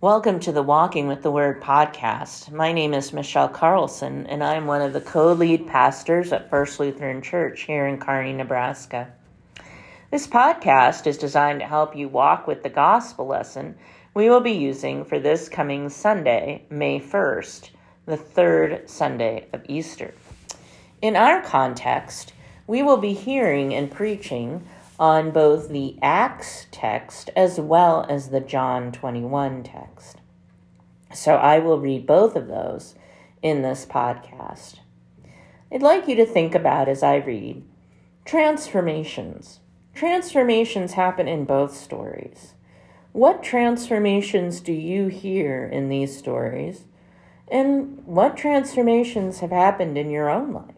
Welcome to the Walking with the Word podcast. My name is Michelle Carlson, and I'm one of the co lead pastors at First Lutheran Church here in Kearney, Nebraska. This podcast is designed to help you walk with the gospel lesson we will be using for this coming Sunday, May 1st, the third Sunday of Easter. In our context, we will be hearing and preaching on both the Acts text as well as the John 21 text. So I will read both of those in this podcast. I'd like you to think about as I read transformations. Transformations happen in both stories. What transformations do you hear in these stories? And what transformations have happened in your own life?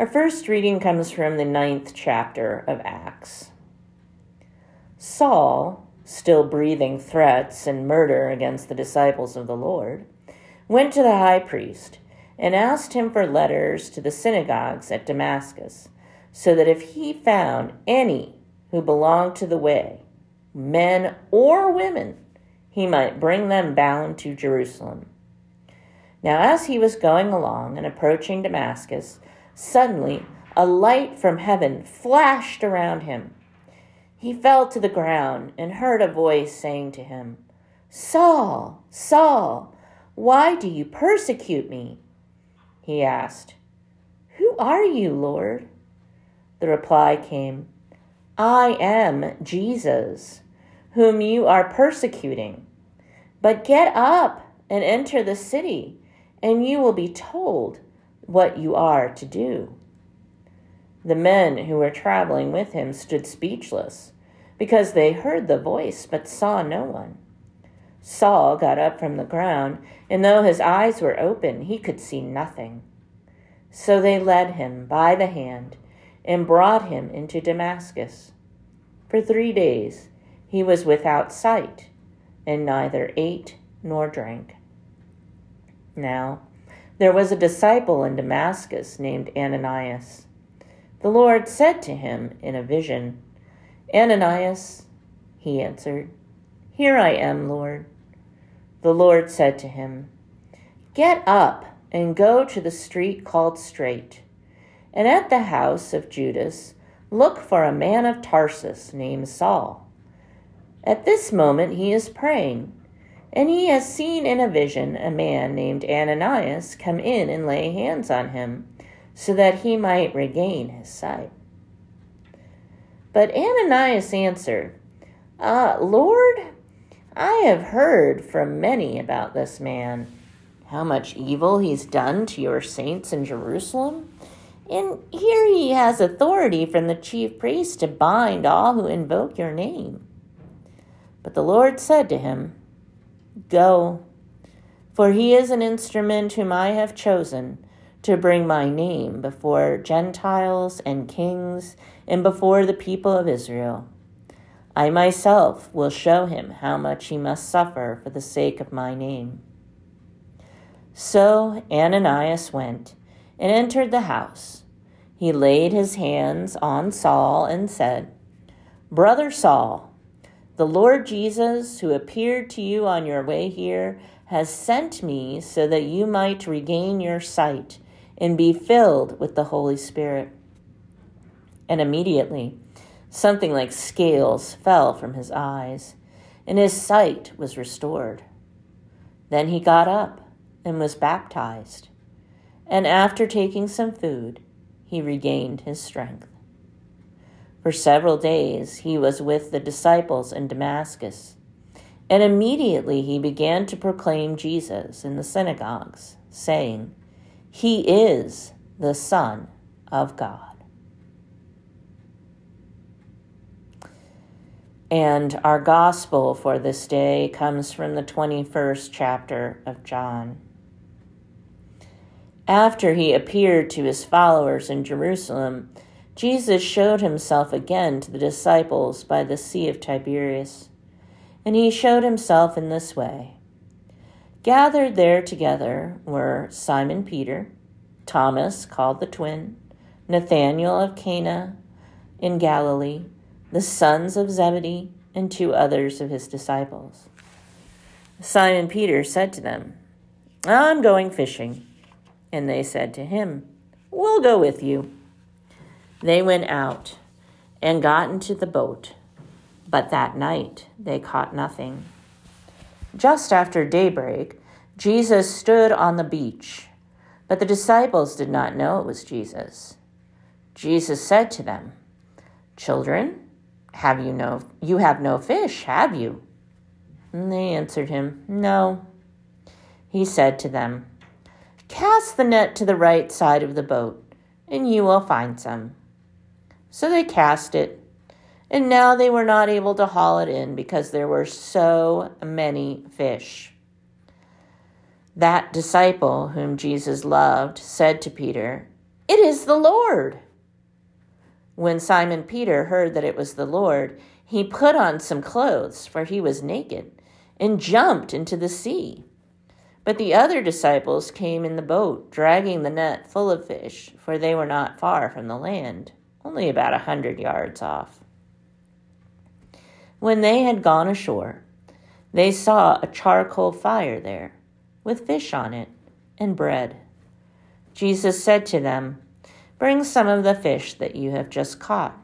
Our first reading comes from the ninth chapter of Acts. Saul, still breathing threats and murder against the disciples of the Lord, went to the high priest and asked him for letters to the synagogues at Damascus, so that if he found any who belonged to the way, men or women, he might bring them bound to Jerusalem. Now, as he was going along and approaching Damascus, Suddenly, a light from heaven flashed around him. He fell to the ground and heard a voice saying to him, Saul, Saul, why do you persecute me? He asked, Who are you, Lord? The reply came, I am Jesus, whom you are persecuting. But get up and enter the city, and you will be told what you are to do. The men who were traveling with him stood speechless, because they heard the voice but saw no one. Saul got up from the ground, and though his eyes were open, he could see nothing. So they led him by the hand and brought him into Damascus. For three days he was without sight, and neither ate nor drank. Now, there was a disciple in Damascus named Ananias. The Lord said to him in a vision, Ananias, he answered, Here I am, Lord. The Lord said to him, Get up and go to the street called Straight, and at the house of Judas look for a man of Tarsus named Saul. At this moment he is praying and he has seen in a vision a man named Ananias come in and lay hands on him, so that he might regain his sight. But Ananias answered, uh, Lord, I have heard from many about this man, how much evil he's done to your saints in Jerusalem. And here he has authority from the chief priest to bind all who invoke your name. But the Lord said to him, Go, for he is an instrument whom I have chosen to bring my name before Gentiles and kings and before the people of Israel. I myself will show him how much he must suffer for the sake of my name. So Ananias went and entered the house. He laid his hands on Saul and said, Brother Saul, the Lord Jesus, who appeared to you on your way here, has sent me so that you might regain your sight and be filled with the Holy Spirit. And immediately, something like scales fell from his eyes, and his sight was restored. Then he got up and was baptized, and after taking some food, he regained his strength. For several days he was with the disciples in Damascus. And immediately he began to proclaim Jesus in the synagogues, saying, He is the Son of God. And our gospel for this day comes from the 21st chapter of John. After he appeared to his followers in Jerusalem, Jesus showed himself again to the disciples by the Sea of Tiberias. And he showed himself in this way. Gathered there together were Simon Peter, Thomas, called the twin, Nathanael of Cana in Galilee, the sons of Zebedee, and two others of his disciples. Simon Peter said to them, I'm going fishing. And they said to him, We'll go with you. They went out and got into the boat, but that night they caught nothing. Just after daybreak, Jesus stood on the beach, but the disciples did not know it was Jesus. Jesus said to them, Children, have you no you have no fish, have you? And they answered him, No. He said to them, Cast the net to the right side of the boat, and you will find some. So they cast it, and now they were not able to haul it in because there were so many fish. That disciple whom Jesus loved said to Peter, It is the Lord. When Simon Peter heard that it was the Lord, he put on some clothes, for he was naked, and jumped into the sea. But the other disciples came in the boat, dragging the net full of fish, for they were not far from the land, only about a hundred yards off. When they had gone ashore, they saw a charcoal fire there, with fish on it and bread. Jesus said to them, Bring some of the fish that you have just caught.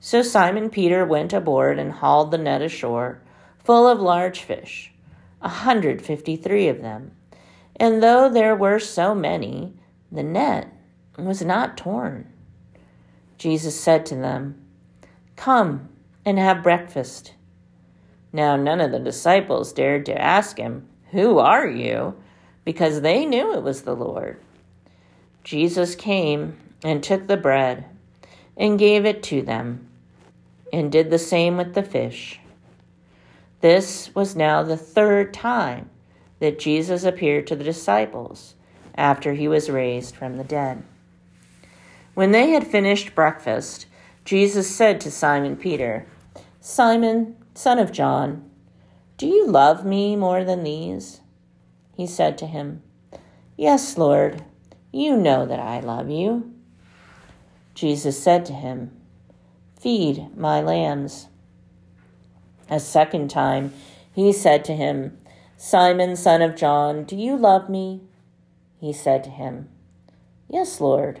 So Simon Peter went aboard and hauled the net ashore, full of large fish, a hundred fifty three of them. And though there were so many, the net was not torn. Jesus said to them, Come and have breakfast. Now none of the disciples dared to ask him, Who are you? because they knew it was the Lord. Jesus came and took the bread and gave it to them, and did the same with the fish. This was now the third time that Jesus appeared to the disciples after he was raised from the dead. When they had finished breakfast, Jesus said to Simon Peter, Simon, son of John, do you love me more than these? He said to him, Yes, Lord, you know that I love you. Jesus said to him, Feed my lambs. A second time he said to him, Simon, son of John, do you love me? He said to him, Yes, Lord,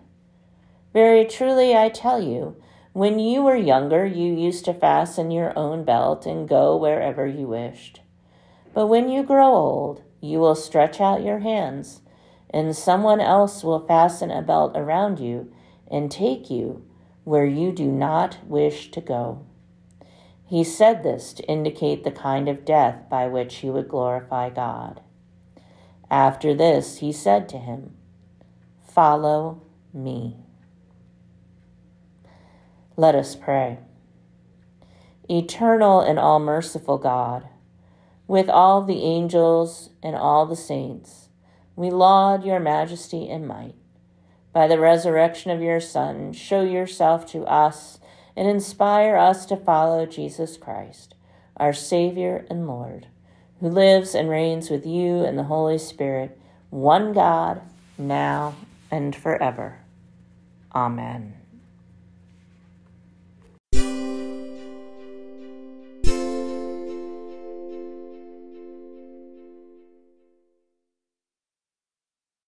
Very truly I tell you, when you were younger, you used to fasten your own belt and go wherever you wished. But when you grow old, you will stretch out your hands and someone else will fasten a belt around you and take you where you do not wish to go. He said this to indicate the kind of death by which he would glorify God. After this, he said to him, Follow me. Let us pray. Eternal and all merciful God, with all the angels and all the saints, we laud your majesty and might. By the resurrection of your Son, show yourself to us and inspire us to follow Jesus Christ, our Savior and Lord, who lives and reigns with you and the Holy Spirit, one God, now and forever. Amen.